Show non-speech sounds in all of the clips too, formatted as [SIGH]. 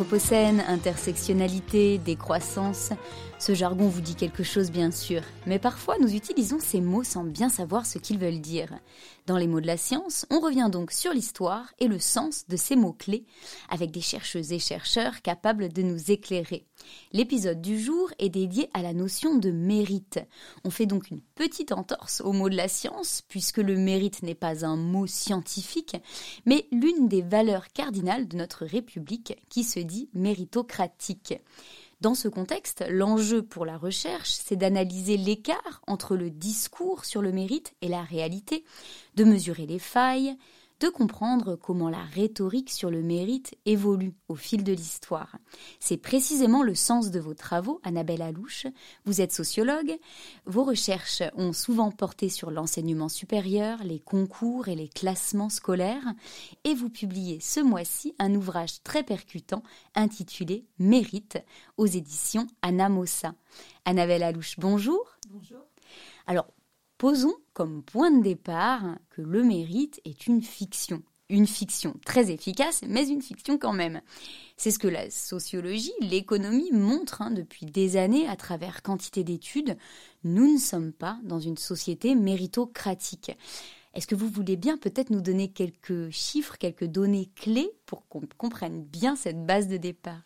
Anthropocène, intersectionnalité, décroissance, ce jargon vous dit quelque chose bien sûr, mais parfois nous utilisons ces mots sans bien savoir ce qu'ils veulent dire. Dans les mots de la science, on revient donc sur l'histoire et le sens de ces mots-clés, avec des chercheuses et chercheurs capables de nous éclairer. L'épisode du jour est dédié à la notion de mérite. On fait donc une petite entorse aux mots de la science, puisque le mérite n'est pas un mot scientifique, mais l'une des valeurs cardinales de notre République qui se dit méritocratique. Dans ce contexte, l'enjeu pour la recherche, c'est d'analyser l'écart entre le discours sur le mérite et la réalité, de mesurer les failles, de comprendre comment la rhétorique sur le mérite évolue au fil de l'histoire. C'est précisément le sens de vos travaux, Annabelle Alouche. Vous êtes sociologue. Vos recherches ont souvent porté sur l'enseignement supérieur, les concours et les classements scolaires. Et vous publiez ce mois-ci un ouvrage très percutant intitulé Mérite aux éditions Anamosa. Annabelle Alouche, bonjour. Bonjour. Alors, Posons comme point de départ que le mérite est une fiction. Une fiction très efficace, mais une fiction quand même. C'est ce que la sociologie, l'économie montrent hein, depuis des années à travers quantité d'études. Nous ne sommes pas dans une société méritocratique. Est-ce que vous voulez bien peut-être nous donner quelques chiffres, quelques données clés pour qu'on comprenne bien cette base de départ?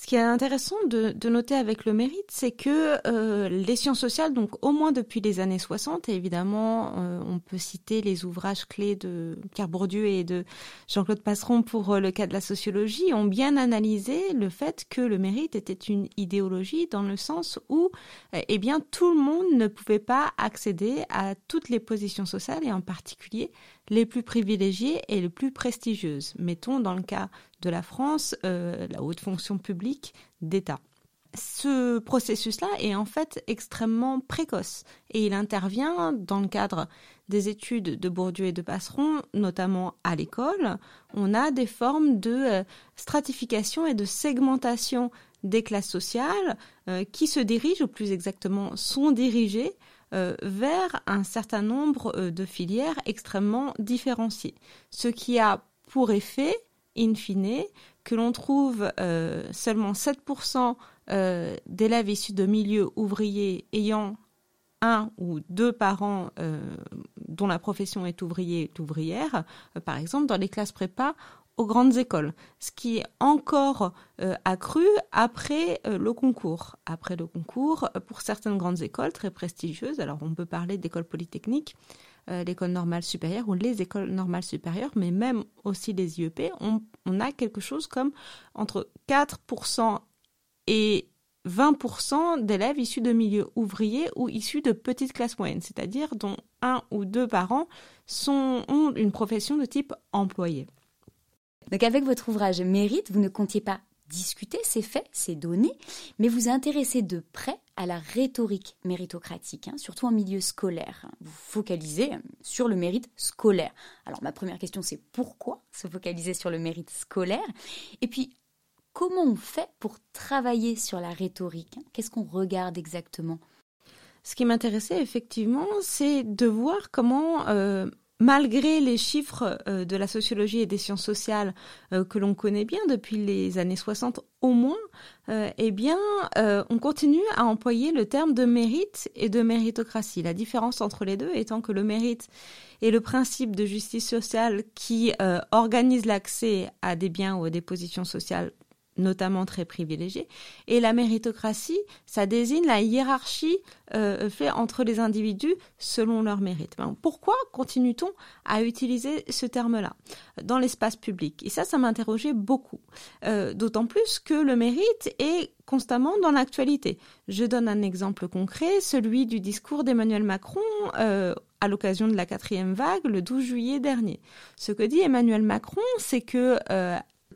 Ce qui est intéressant de, noter avec le mérite, c'est que euh, les sciences sociales, donc au moins depuis les années 60, et évidemment, euh, on peut citer les ouvrages clés de Pierre Bourdieu et de Jean-Claude Passeron pour euh, le cas de la sociologie, ont bien analysé le fait que le mérite était une idéologie dans le sens où, eh bien, tout le monde ne pouvait pas accéder à toutes les positions sociales et en particulier les plus privilégiées et les plus prestigieuses. Mettons dans le cas de la France euh, la haute fonction publique d'État. Ce processus-là est en fait extrêmement précoce et il intervient dans le cadre des études de Bourdieu et de Passeron, notamment à l'école. On a des formes de euh, stratification et de segmentation des classes sociales euh, qui se dirigent, ou plus exactement sont dirigées, euh, vers un certain nombre euh, de filières extrêmement différenciées. Ce qui a pour effet, in fine, que l'on trouve euh, seulement 7% d'élèves issus de milieux ouvriers ayant un ou deux parents dont la profession est ouvrier ou ouvrière, par exemple dans les classes prépa aux grandes écoles, ce qui est encore euh, accru après euh, le concours. Après le concours, euh, pour certaines grandes écoles très prestigieuses, alors on peut parler d'écoles polytechniques, l'école normale supérieure ou les écoles normales supérieures, mais même aussi les IEP, on, a quelque chose comme entre 4% et 20% d'élèves issus de milieux ouvriers ou issus de petites classes moyennes, c'est-à-dire dont un ou deux parents ont une profession de type employé. Donc avec votre ouvrage Mérite, vous ne comptiez pas discuter ces faits, ces données, mais vous intéressez de près à la rhétorique méritocratique, hein, surtout en milieu scolaire. Vous focalisez euh, sur le mérite scolaire. Alors ma première question c'est pourquoi se focaliser sur le mérite scolaire? Et puis comment on fait pour travailler sur la rhétorique hein? Qu'est-ce qu'on regarde exactement? Ce qui m'intéressait effectivement, c'est de voir comment euh, malgré les chiffres euh, de la sociologie et des sciences sociales euh, que l'on connaît bien depuis les années 60 au moins, euh, eh bien, on continue à employer le terme de mérite et de méritocratie. La différence entre les deux étant que le mérite est le principe de justice sociale qui organise l'accès à des biens ou à des positions sociales notamment très privilégiés. Et la méritocratie, ça désigne la hiérarchie euh, faite entre les individus selon leur mérite. pourquoi continue-t-on à utiliser ce terme-là dans l'espace public? Et ça, ça m'interrogeait beaucoup. Euh, d'autant plus que le mérite est constamment dans l'actualité. Je donne un exemple concret, celui du discours d'Emmanuel Macron euh, à l'occasion de la quatrième vague le 12 juillet dernier. Ce que dit Emmanuel Macron, c'est que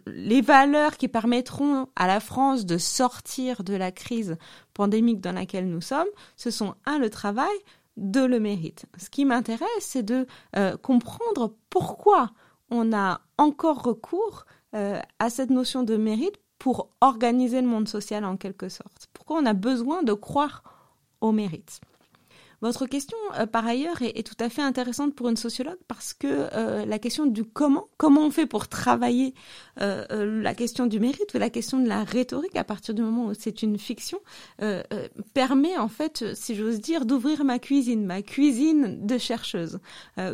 les valeurs qui permettront à la France de sortir de la crise pandémique dans laquelle nous sommes, ce sont un, le travail, deux, le mérite. Ce qui m'intéresse, c'est de euh, comprendre pourquoi on a encore recours euh, à cette notion de mérite pour organiser le monde social en quelque sorte. Pourquoi on a besoin de croire au mérite. Votre question, euh, par ailleurs, est, tout à fait intéressante pour une sociologue parce que euh, la question du comment, comment on fait pour travailler euh, la question du mérite ou la question de la rhétorique à partir du moment où c'est une fiction, permet en fait, si j'ose dire, d'ouvrir ma cuisine, ma cuisine de chercheuse.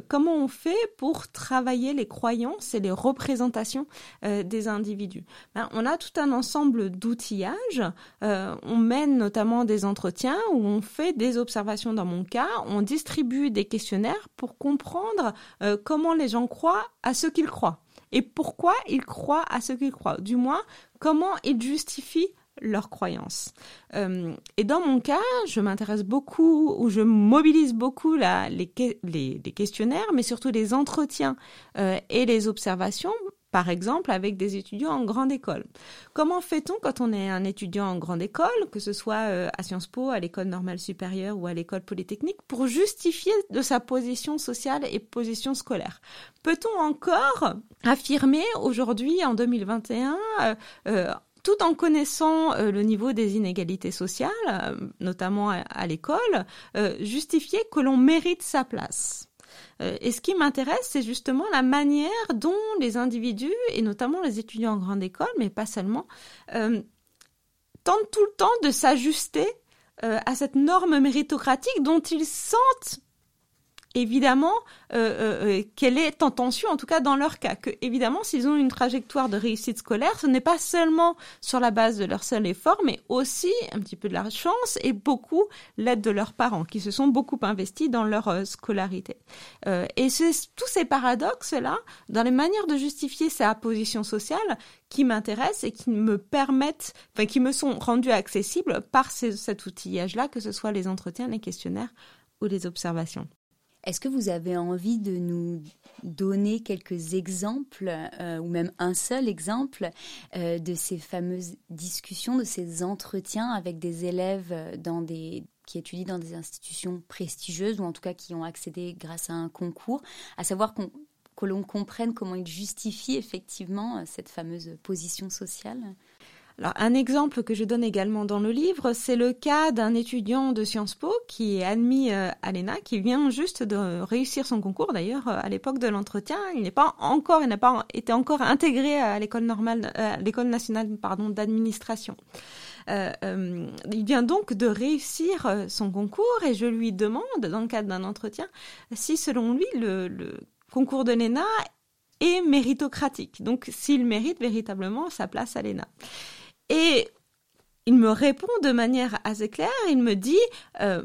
comment on fait pour travailler les croyances et les représentations des individus? Ben, On a tout un ensemble d'outillages. on mène notamment des entretiens où on fait des observations dans mon cas, on distribue des questionnaires pour comprendre euh, comment les gens croient à ce qu'ils croient et pourquoi ils croient à ce qu'ils croient. Du moins, comment ils justifient leurs croyances. Euh, et dans mon cas, je m'intéresse beaucoup ou je mobilise beaucoup les, questionnaires, mais surtout les entretiens euh, et les observations par exemple avec des étudiants en grande école. Comment fait-on quand on est un étudiant en grande école, que ce soit euh, à Sciences Po, à l'école normale supérieure ou à l'école polytechnique, pour justifier de sa position sociale et position scolaire? Peut-on encore affirmer aujourd'hui, en 2021, euh, euh, tout en connaissant le niveau des inégalités sociales, notamment à l'école, justifier que l'on mérite sa place? euh, et ce qui m'intéresse, c'est justement la manière dont les individus, et notamment les étudiants en grande école, mais pas seulement, euh, tentent tout le temps de s'ajuster euh, à cette norme méritocratique dont ils sentent évidemment euh, euh, euh, qu'elle est en en tout cas dans leur cas. Que évidemment, s'ils ont une trajectoire de réussite scolaire, ce n'est pas seulement sur la base de leur seul effort, mais aussi un petit peu de la chance et beaucoup l'aide de leurs parents, qui se sont beaucoup investis dans leur scolarité. Et c'est tous ces paradoxes-là, dans les manières de justifier sa position sociale, qui m'intéressent et qui me permettent, enfin qui me sont rendus accessibles par cet outillage-là, que ce soit les entretiens, les questionnaires ou les observations. Est-ce que vous avez envie de nous donner quelques exemples, euh, ou même un seul exemple, euh, de ces fameuses discussions, de ces entretiens avec des élèves qui étudient dans des institutions prestigieuses, ou en tout cas qui ont accédé grâce à un concours, à savoir que l'on comprenne comment ils justifient effectivement cette fameuse position sociale? Alors, un exemple que je donne également dans le livre, c'est le cas d'un étudiant de Sciences Po qui est admis euh, à l'ENA, qui vient juste de réussir son concours. D'ailleurs, euh, à l'époque de l'entretien, il n'est pas encore, il n'a pas été encore intégré à l'école normale, euh, l'école nationale, pardon, d'administration. il vient donc de réussir son concours et je lui demande, dans le cadre d'un entretien, si selon lui le, le concours de l'ENA est méritocratique. Donc, s'il mérite véritablement sa place à l'ENA. Et il me répond de manière assez claire, il me dit, euh,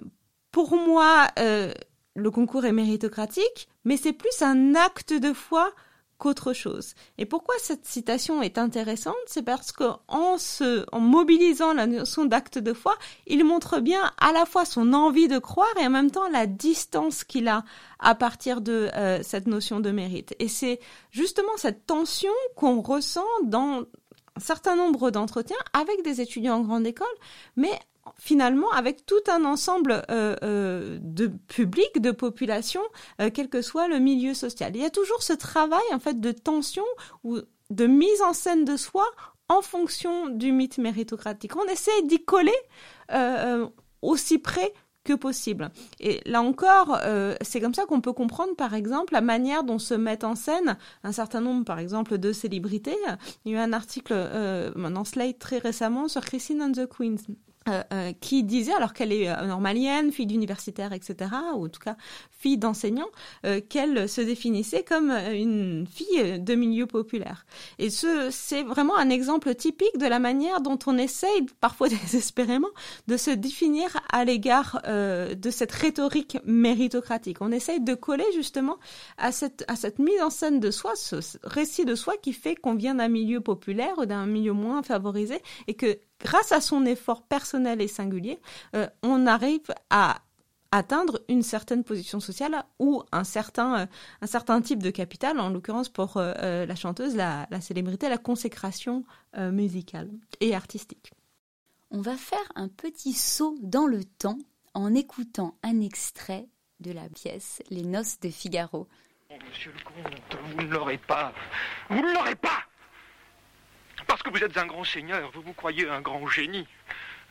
pour moi, euh, le concours est méritocratique, mais c'est plus un acte de foi qu'autre chose. Et pourquoi cette citation est intéressante C'est parce qu'en en mobilisant la notion d'acte de foi, il montre bien à la fois son envie de croire et en même temps la distance qu'il a à partir de euh, cette notion de mérite. Et c'est justement cette tension qu'on ressent dans un certain nombre d'entretiens avec des étudiants en grande école, mais finalement avec tout un ensemble euh, euh, de public, de population, euh, quel que soit le milieu social. Il y a toujours ce travail en fait de tension ou de mise en scène de soi en fonction du mythe méritocratique. On essaie d'y coller aussi près que possible. Et là encore, euh, c'est comme ça qu'on peut comprendre, par exemple, la manière dont se mettent en scène un certain nombre, par exemple, de célébrités. Il y a eu un article euh, dans Slate très récemment sur Christine and the Queens. Euh, euh, qui disait, alors qu'elle est euh, normalienne, fille d'universitaire, etc., ou en tout cas fille d'enseignant, qu'elle se définissait comme une fille de milieu populaire. Et ce, c'est vraiment un exemple typique de la manière dont on essaye, parfois [LAUGHS] désespérément, de se définir à l'égard de cette rhétorique méritocratique. On essaye de coller justement à cette, à cette mise en scène de soi, ce récit de soi qui fait qu'on vient d'un milieu populaire ou d'un milieu moins favorisé et que grâce à son effort personnel et singulier, euh, on arrive à atteindre une certaine position sociale ou un certain, euh, un certain type de capital, en l'occurrence pour euh, la chanteuse, la, la, célébrité, la consécration musicale et artistique. On va faire un petit saut dans le temps en écoutant un extrait de la pièce Les Noces de Figaro. Oh, monsieur le comte, vous ne l'aurez pas. Vous ne l'aurez pas parce que vous êtes un grand seigneur, vous vous croyez un grand génie.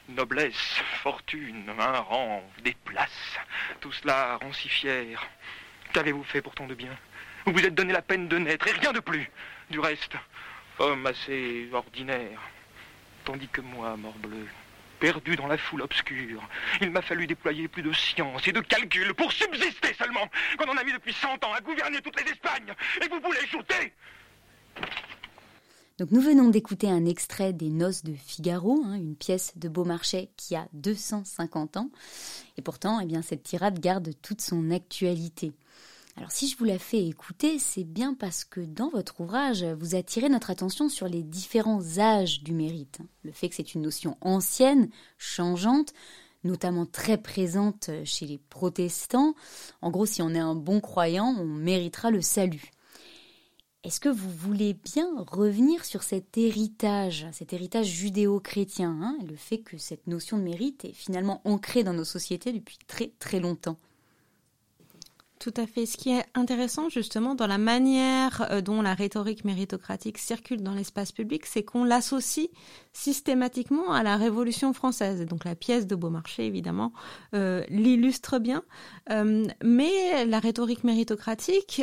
Noblesse, fortune, un rang, des places, tout cela rend si fier. Qu'avez-vous fait pourtant de bien? Vous vous êtes donné la peine de naître et rien de plus. Du reste, homme assez ordinaire. Tandis que moi, morbleu, perdu dans la foule obscure, il m'a fallu déployer plus de science et de calcul pour subsister seulement, qu'on en a mis depuis cent ans à gouverner toutes les Espagnes. Et vous voulez shooter? Nous venons d'écouter un extrait des Noces de Figaro, hein, une pièce de Beaumarchais qui a 250 ans, et pourtant, eh cette tirade garde toute son actualité. Alors si je vous la fais écouter, c'est bien parce que dans votre ouvrage, vous attirez notre attention sur les différents âges du mérite. Le fait que c'est une notion ancienne, changeante, notamment très présente chez les protestants. En gros, si on est un bon croyant, on méritera le salut. Est-ce que vous voulez bien revenir sur cet héritage, cet héritage judéo-chrétien, hein, le fait que cette notion de mérite est finalement ancrée dans nos sociétés depuis très très longtemps? Tout à fait. Ce qui est intéressant justement dans la manière euh, dont la rhétorique méritocratique circule dans l'espace public, c'est qu'on l'associe systématiquement à la Révolution française. Et donc la pièce de Beaumarchais, évidemment, euh, l'illustre bien. Euh, mais la rhétorique méritocratique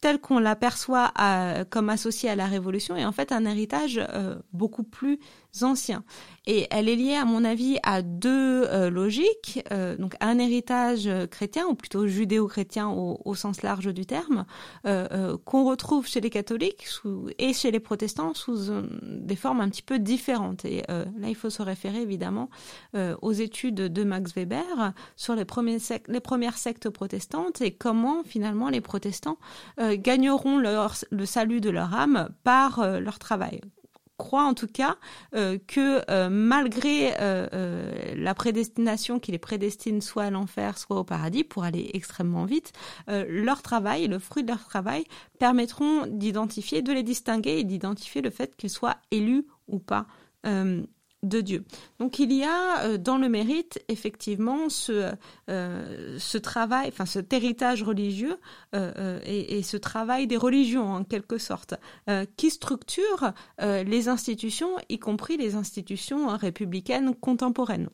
tel qu'on l'aperçoit comme associé à la Révolution. Est en fait un héritage beaucoup plus ancien. Et elle est liée, à mon avis, à deux euh, logiques. Euh, donc, un héritage chrétien, ou plutôt judéo-chrétien au, sens large du terme, euh, qu'on retrouve chez les catholiques et chez les protestants sous des formes un petit peu différentes. Et là, il faut se référer évidemment aux études de Max Weber sur les, premières sectes protestantes et comment finalement les protestants gagneront le salut de leur âme par leur travail croit en tout cas euh, que euh, malgré euh, la prédestination qui les prédestine soit à l'enfer, soit au paradis, pour aller extrêmement vite, leur travail, le fruit de leur travail, permettront d'identifier, de les distinguer et d'identifier le fait qu'ils soient élus ou pas de Dieu. Donc il y a euh, dans le mérite effectivement ce, euh, ce travail, enfin cet héritage religieux euh, et, ce travail des religions en quelque sorte, qui structure les institutions, y compris les institutions républicaines contemporaines.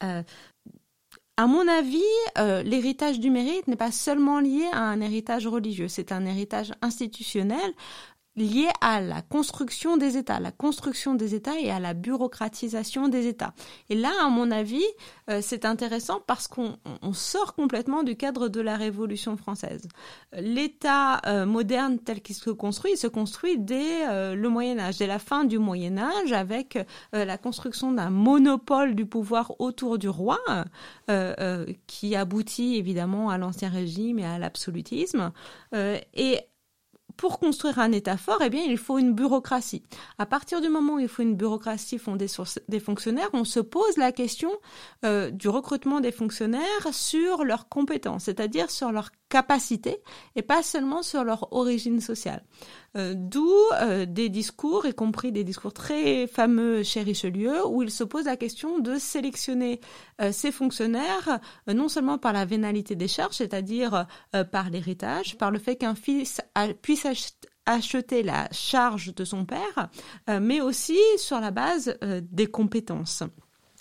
À mon avis, l'héritage du mérite n'est pas seulement lié à un héritage religieux, c'est un héritage institutionnel lié à la construction des États, la construction des États et à la bureaucratisation des États. Et là, à mon avis, euh, c'est intéressant parce qu'on sort complètement du cadre de la Révolution française. L'État euh, moderne tel qu'il se construit, il se construit dès euh, le Moyen Âge, dès la fin du Moyen Âge, avec la construction d'un monopole du pouvoir autour du roi, qui aboutit évidemment à l'Ancien Régime et à l'absolutisme. et pour construire un État fort, eh bien, il faut une bureaucratie. À partir du moment où il faut une bureaucratie fondée sur des fonctionnaires, on se pose la question euh, du recrutement des fonctionnaires sur leurs compétences, c'est-à-dire sur leur capacité et pas seulement sur leur origine sociale. Euh, d'où euh, des discours, y compris des discours très fameux chez Richelieu, où il se pose la question de sélectionner ces fonctionnaires non seulement par la vénalité des charges, c'est-à-dire par l'héritage, par le fait qu'un fils puisse acheter la charge de son père, mais aussi sur la base des compétences.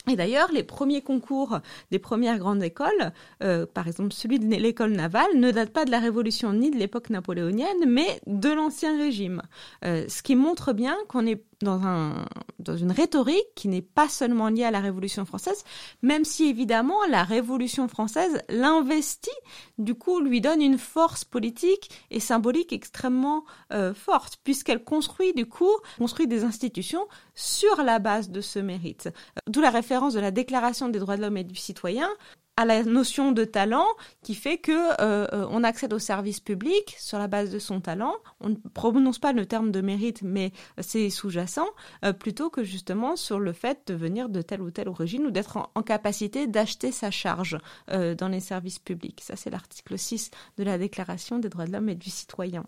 Et d'ailleurs, les premiers concours des premières grandes écoles, euh, par exemple celui de l'école navale, ne date pas de la Révolution ni de l'époque napoléonienne, mais de l'Ancien Régime. Euh, ce qui montre bien qu'on est dans, un, dans une rhétorique qui n'est pas seulement liée à la Révolution française, même si évidemment la Révolution française l'investit, du coup lui donne une force politique et symbolique extrêmement euh, forte, puisqu'elle construit du coup construit des institutions sur la base de ce mérite. D'où la référence de la Déclaration des droits de l'homme et du citoyen, à la notion de talent qui fait que euh, euh, on accède au service public sur la base de son talent. On ne prononce pas le terme de mérite, mais c'est sous-jacent, euh, plutôt que justement sur le fait de venir de telle ou telle origine ou d'être en, capacité d'acheter sa charge dans les services publics. Ça, c'est l'article 6 de la Déclaration des droits de l'homme et du citoyen.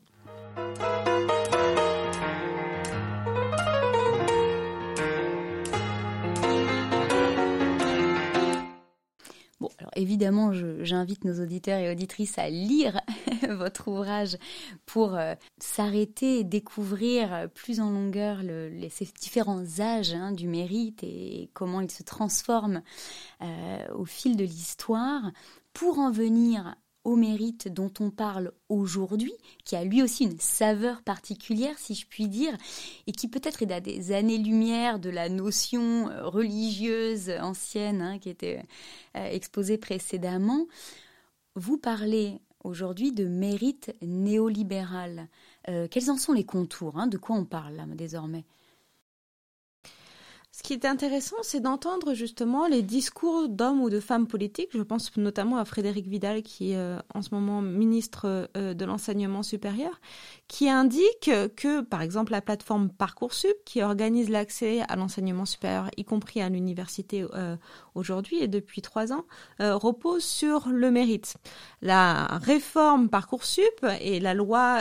Évidemment, j'invite nos auditeurs et auditrices à lire [LAUGHS] votre ouvrage pour euh, s'arrêter et découvrir plus en longueur les, ces différents âges hein, du mérite et comment il se transforme euh, au fil de l'histoire. Pour en venir au mérite dont on parle aujourd'hui, qui a lui aussi une saveur particulière, si je puis dire, et qui peut-être est à des années-lumière de la notion euh, religieuse ancienne hein, qui était exposée précédemment. Vous parlez aujourd'hui de mérite néolibéral. Euh, quels en sont les contours hein? De quoi on parle là, désormais? Ce qui est intéressant, c'est d'entendre justement les discours d'hommes ou de femmes politiques. Je pense notamment à Frédéric Vidal, qui est euh, en ce moment ministre euh, de l'enseignement supérieur, qui indique que, par exemple, la plateforme Parcoursup, qui organise l'accès à l'enseignement supérieur, y compris à l'université euh, aujourd'hui et depuis trois ans, repose sur le mérite. La réforme Parcoursup et la loi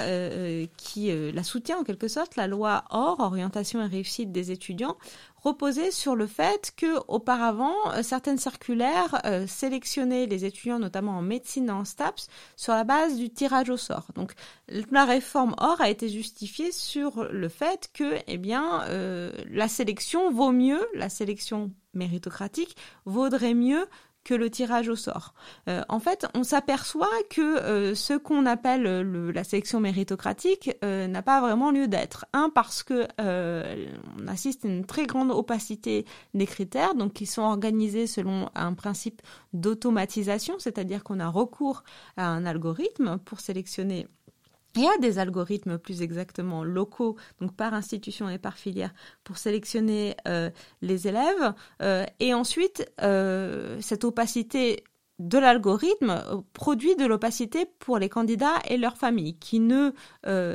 qui la soutient en quelque sorte, la loi OR, orientation et réussite des étudiants, reposait sur le fait que auparavant euh, certaines circulaires euh, sélectionnaient les étudiants notamment en médecine et en STAPS sur la base du tirage au sort. Donc la réforme OR a été justifiée sur le fait que eh bien euh, la sélection vaut mieux, la sélection méritocratique vaudrait mieux que le tirage au sort. Euh, en fait, on s'aperçoit que euh, ce qu'on appelle la sélection méritocratique euh, n'a pas vraiment lieu d'être. Un, parce que on assiste à une très grande opacité des critères, donc qui sont organisés selon un principe d'automatisation, c'est-à-dire qu'on a recours à un algorithme pour sélectionner y a des algorithmes plus exactement locaux, donc par institution et par filière, pour sélectionner euh, les élèves. Euh, et ensuite, euh, cette opacité de l'algorithme produit de l'opacité pour les candidats et leurs familles qui ne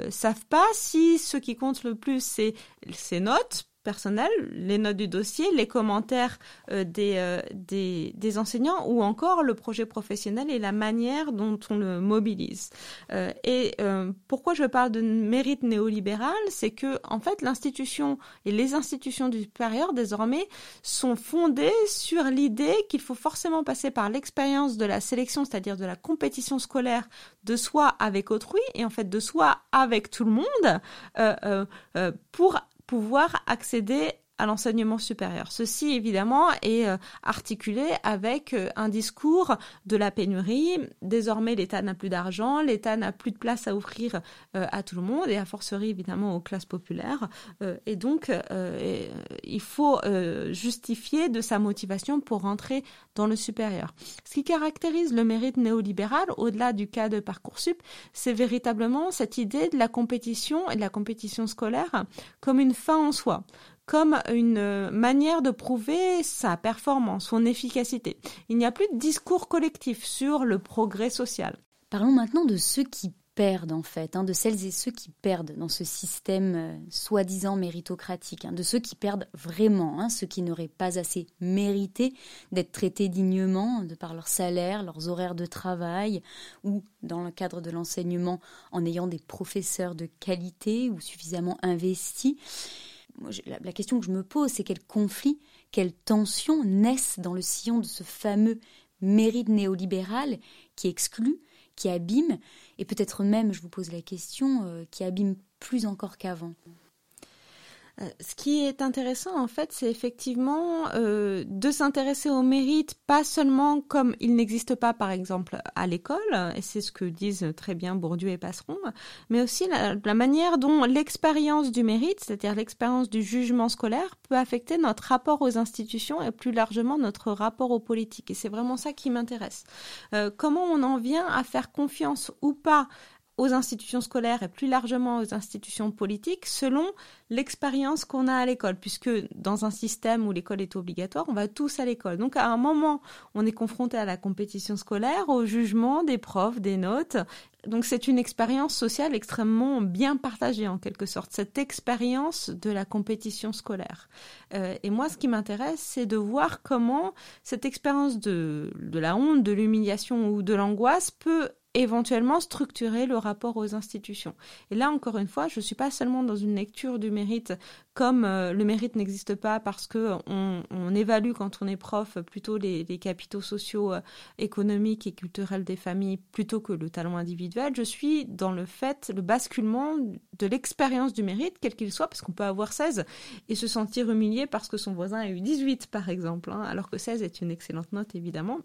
savent pas si ce qui compte le plus c'est ces notes personnel, les notes du dossier, les commentaires euh, des, euh, des, des, enseignants ou encore le projet professionnel et la manière dont on le mobilise. Euh, et pourquoi je parle de mérite néolibéral, c'est que en fait l'institution et les institutions du supérieur désormais sont fondées sur l'idée qu'il faut forcément passer par l'expérience de la sélection, c'est-à-dire de la compétition scolaire de soi avec autrui et en fait de soi avec tout le monde pour pouvoir accéder à l'enseignement supérieur. Ceci, évidemment, est euh, articulé avec euh, un discours de la pénurie. Désormais, l'État n'a plus d'argent, l'État n'a plus de place à offrir euh, à tout le monde et à forcerie, évidemment, aux classes populaires. Et donc, il faut justifier de sa motivation pour rentrer dans le supérieur. Ce qui caractérise le mérite néolibéral, au-delà du cas de Parcoursup, c'est véritablement cette idée de la compétition et de la compétition scolaire comme une fin en soi comme une manière de prouver sa performance, son efficacité. Il n'y a plus de discours collectif sur le progrès social. Parlons maintenant de ceux qui perdent en fait, hein, de celles et ceux qui perdent dans ce système euh, soi-disant méritocratique, hein, de ceux qui perdent vraiment, hein, ceux qui n'auraient pas assez mérité d'être traités dignement de par leur salaire, leurs horaires de travail, ou dans le cadre de l'enseignement en ayant des professeurs de qualité ou suffisamment investis. La, question que je me pose, c'est quel conflit, quelle tension naissent dans le sillon de ce fameux mérite néolibéral qui exclut, qui abîme, et peut-être même, je vous pose la question, euh, qui abîme plus encore qu'avant. Euh, ce qui est intéressant, en fait, c'est effectivement euh, de s'intéresser au mérite, pas seulement comme il n'existe pas, par exemple, à l'école, et c'est ce que disent très bien Bourdieu et Passeron, mais aussi la, la manière dont l'expérience du mérite, c'est-à-dire l'expérience du jugement scolaire, peut affecter notre rapport aux institutions et plus largement notre rapport aux politiques. Et c'est vraiment ça qui m'intéresse. Euh, comment on en vient à faire confiance ou pas aux institutions scolaires et plus largement aux institutions politiques selon l'expérience qu'on a à l'école, puisque dans un système où l'école est obligatoire, on va tous à l'école. Donc à un moment, on est confronté à la compétition scolaire, au jugement des profs, des notes. Donc c'est une expérience sociale extrêmement bien partagée en quelque sorte, cette expérience de la compétition scolaire. Euh, et moi, ce qui m'intéresse, c'est de voir comment cette expérience de, de la honte, de l'humiliation ou de l'angoisse peut éventuellement structurer le rapport aux institutions. Et là, encore une fois, je ne suis pas seulement dans une lecture du mérite comme le mérite n'existe pas parce que on, évalue quand on est prof plutôt les, capitaux sociaux, économiques et culturels des familles plutôt que le talent individuel, je suis dans le fait, le basculement de l'expérience du mérite, quel qu'il soit, parce qu'on peut avoir 16 et se sentir humilié parce que son voisin a eu 18, par exemple, hein, alors que 16 est une excellente note, évidemment.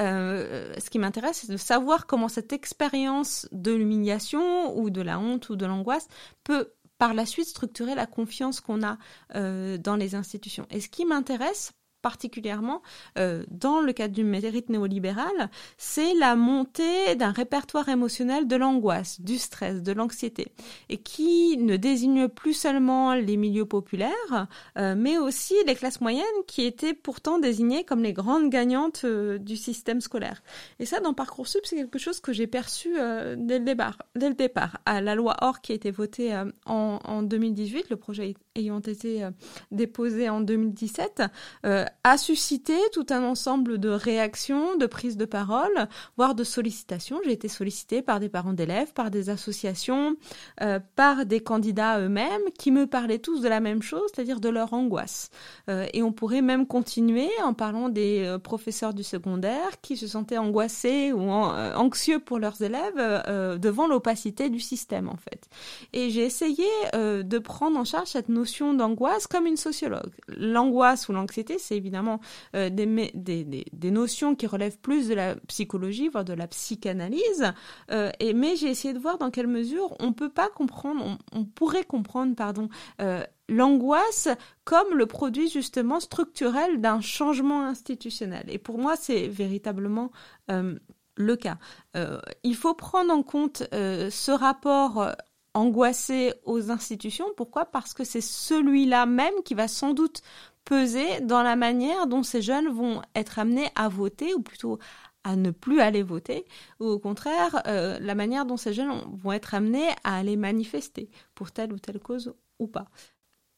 Euh, ce qui m'intéresse, c'est de savoir comment cette expérience de l'humiliation ou de la honte ou de l'angoisse peut par la suite structurer la confiance qu'on a euh, dans les institutions. Et ce qui m'intéresse particulièrement euh, dans le cadre du mérite néolibéral, c'est la montée d'un répertoire émotionnel de l'angoisse, du stress, de l'anxiété, et qui ne désigne plus seulement les milieux populaires, euh, mais aussi les classes moyennes qui étaient pourtant désignées comme les grandes gagnantes euh, du système scolaire. Et ça, dans Parcoursup, c'est quelque chose que j'ai perçu dès le départ. À la loi OR qui a été votée en 2018, le projet ayant été déposé en 2017, a suscité tout un ensemble de réactions, de prises de parole, voire de sollicitations. J'ai été sollicitée par des parents d'élèves, par des associations, euh, par des candidats eux-mêmes qui me parlaient tous de la même chose, c'est-à-dire de leur angoisse. Euh, et on pourrait même continuer en parlant des euh, professeurs du secondaire qui se sentaient angoissés ou anxieux pour leurs élèves devant l'opacité du système en fait. Et j'ai essayé de prendre en charge cette notion d'angoisse comme une sociologue. L'angoisse ou l'anxiété, c'est évidemment euh, des, des, notions qui relèvent plus de la psychologie, voire de la psychanalyse. Euh, mais j'ai essayé de voir dans quelle mesure on peut pas comprendre, on, pourrait comprendre, pardon, euh, l'angoisse comme le produit justement structurel d'un changement institutionnel. Et pour moi, c'est véritablement le cas. il faut prendre en compte ce rapport angoissé aux institutions. Pourquoi? Parce que c'est celui-là même qui va sans doute peser dans la manière dont ces jeunes vont être amenés à voter, ou plutôt à ne plus aller voter, ou au contraire, euh, la manière dont ces jeunes vont être amenés à aller manifester pour telle ou telle cause ou pas.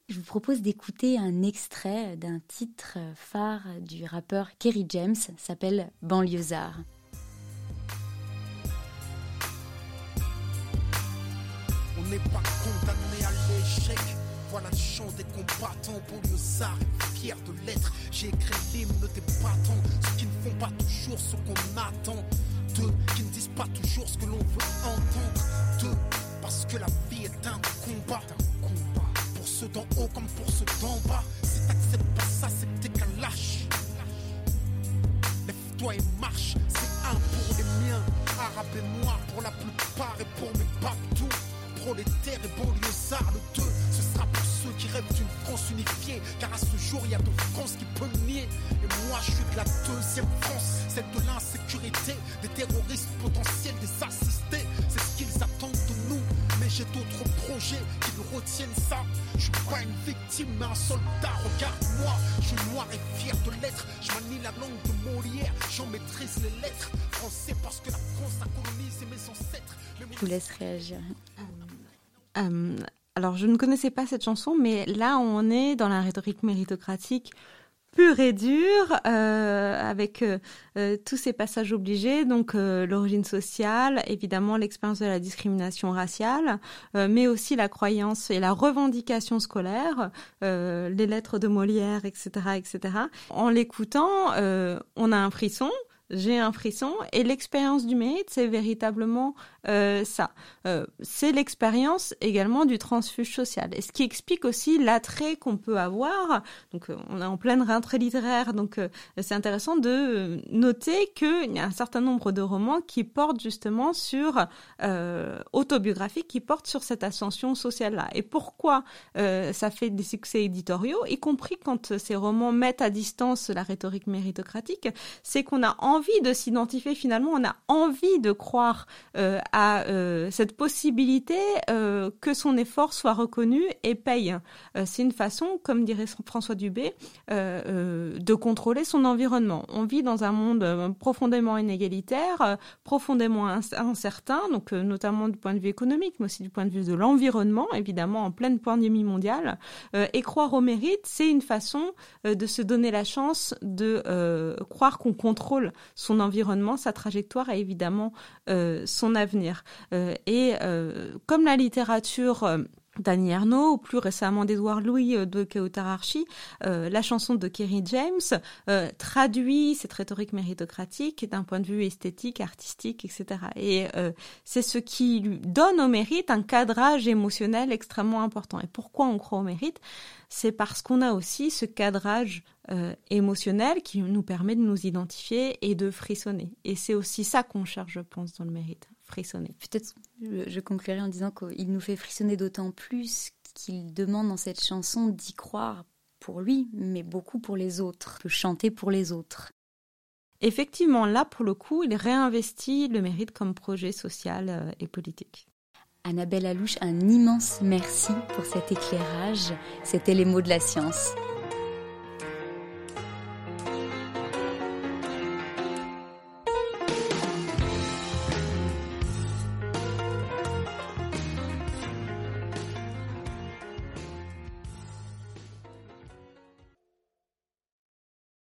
Je vous propose d'écouter un extrait d'un titre phare du rappeur Kerry James, s'appelle Banlieusard. On n'est pas l'échec voilà le chant des combattants, banlieusards et fiers de l'être. J'ai écrit l'hymne des bâtons, ceux qui ne font pas toujours ce qu'on attend. D'eux qui ne disent pas toujours ce que l'on veut entendre. D'eux parce que la vie est un combat. Un combat. Pour ceux d'en haut comme pour ceux d'en bas. Si t'acceptes pas ça, c'est que t'es qu'un lâche. Lève-toi et marche, c'est un pour les miens. Arabes et noirs pour la plupart et pour mes babtous. Prolétaires et banlieusards, le deux qui rêvent d'une France unifiée. Car à ce jour, il y a de France qui peut nier. Et moi, je suis de la deuxième France, celle de l'insécurité, des terroristes potentiels, des assistés. C'est ce qu'ils attendent de nous. Mais j'ai d'autres projets qui nous retiennent ça. Je suis pas une victime, mais un soldat. Regarde-moi, je suis noir et fier de l'être. Je manie la langue de Molière, j'en maîtrise les lettres. Français parce que la France a colonisé mes ancêtres. Je vous laisse réagir. Euh, alors, je ne connaissais pas cette chanson, mais là, on est dans la rhétorique méritocratique pure et dure, euh, avec euh, euh, tous ces passages obligés, donc l'origine sociale, évidemment l'expérience de la discrimination raciale, mais aussi la croyance et la revendication scolaire, les lettres de Molière, etc., etc. En l'écoutant, on a un frisson, j'ai un frisson et l'expérience du mérite, c'est véritablement euh, ça. Euh, c'est l'expérience également du transfuge social. Et ce qui explique aussi l'attrait qu'on peut avoir. Donc, euh, on est en pleine rentrée littéraire, donc c'est intéressant de noter qu'il y a un certain nombre de romans qui portent justement sur autobiographiques, qui portent sur cette ascension sociale-là. Et pourquoi ça fait des succès éditoriaux, y compris quand ces romans mettent à distance la rhétorique méritocratique, c'est qu'on a envie de s'identifier finalement, on a envie de croire à euh, cette possibilité euh, que son effort soit reconnu et paye. Euh, c'est une façon, comme dirait François Dubé, de contrôler son environnement. On vit dans un monde profondément inégalitaire, profondément incertain, donc notamment du point de vue économique, mais aussi du point de vue de l'environnement, évidemment en pleine pandémie mondiale. et croire au mérite, c'est une façon de se donner la chance de croire qu'on contrôle son environnement, sa trajectoire et évidemment son avenir. Euh, et euh, comme la littérature euh, d'Annie Ernaux, ou plus récemment d'Edouard Louis euh, de Kautararchi, euh, la chanson de Kerry James euh, traduit cette rhétorique méritocratique d'un point de vue esthétique, artistique, etc. Et c'est ce qui lui donne au mérite un cadrage émotionnel extrêmement important. Et pourquoi on croit au mérite? C'est parce qu'on a aussi ce cadrage émotionnel qui nous permet de nous identifier et de frissonner. Et c'est aussi ça qu'on cherche, je pense, dans le mérite, frissonner. Peut-être je conclurai en disant qu'il nous fait frissonner d'autant plus qu'il demande dans cette chanson d'y croire pour lui, mais beaucoup pour les autres, de chanter pour les autres. Effectivement, là, pour le coup, il réinvestit le mérite comme projet social euh, et politique. Annabelle Alouche, un immense merci pour cet éclairage. C'était les mots de la science.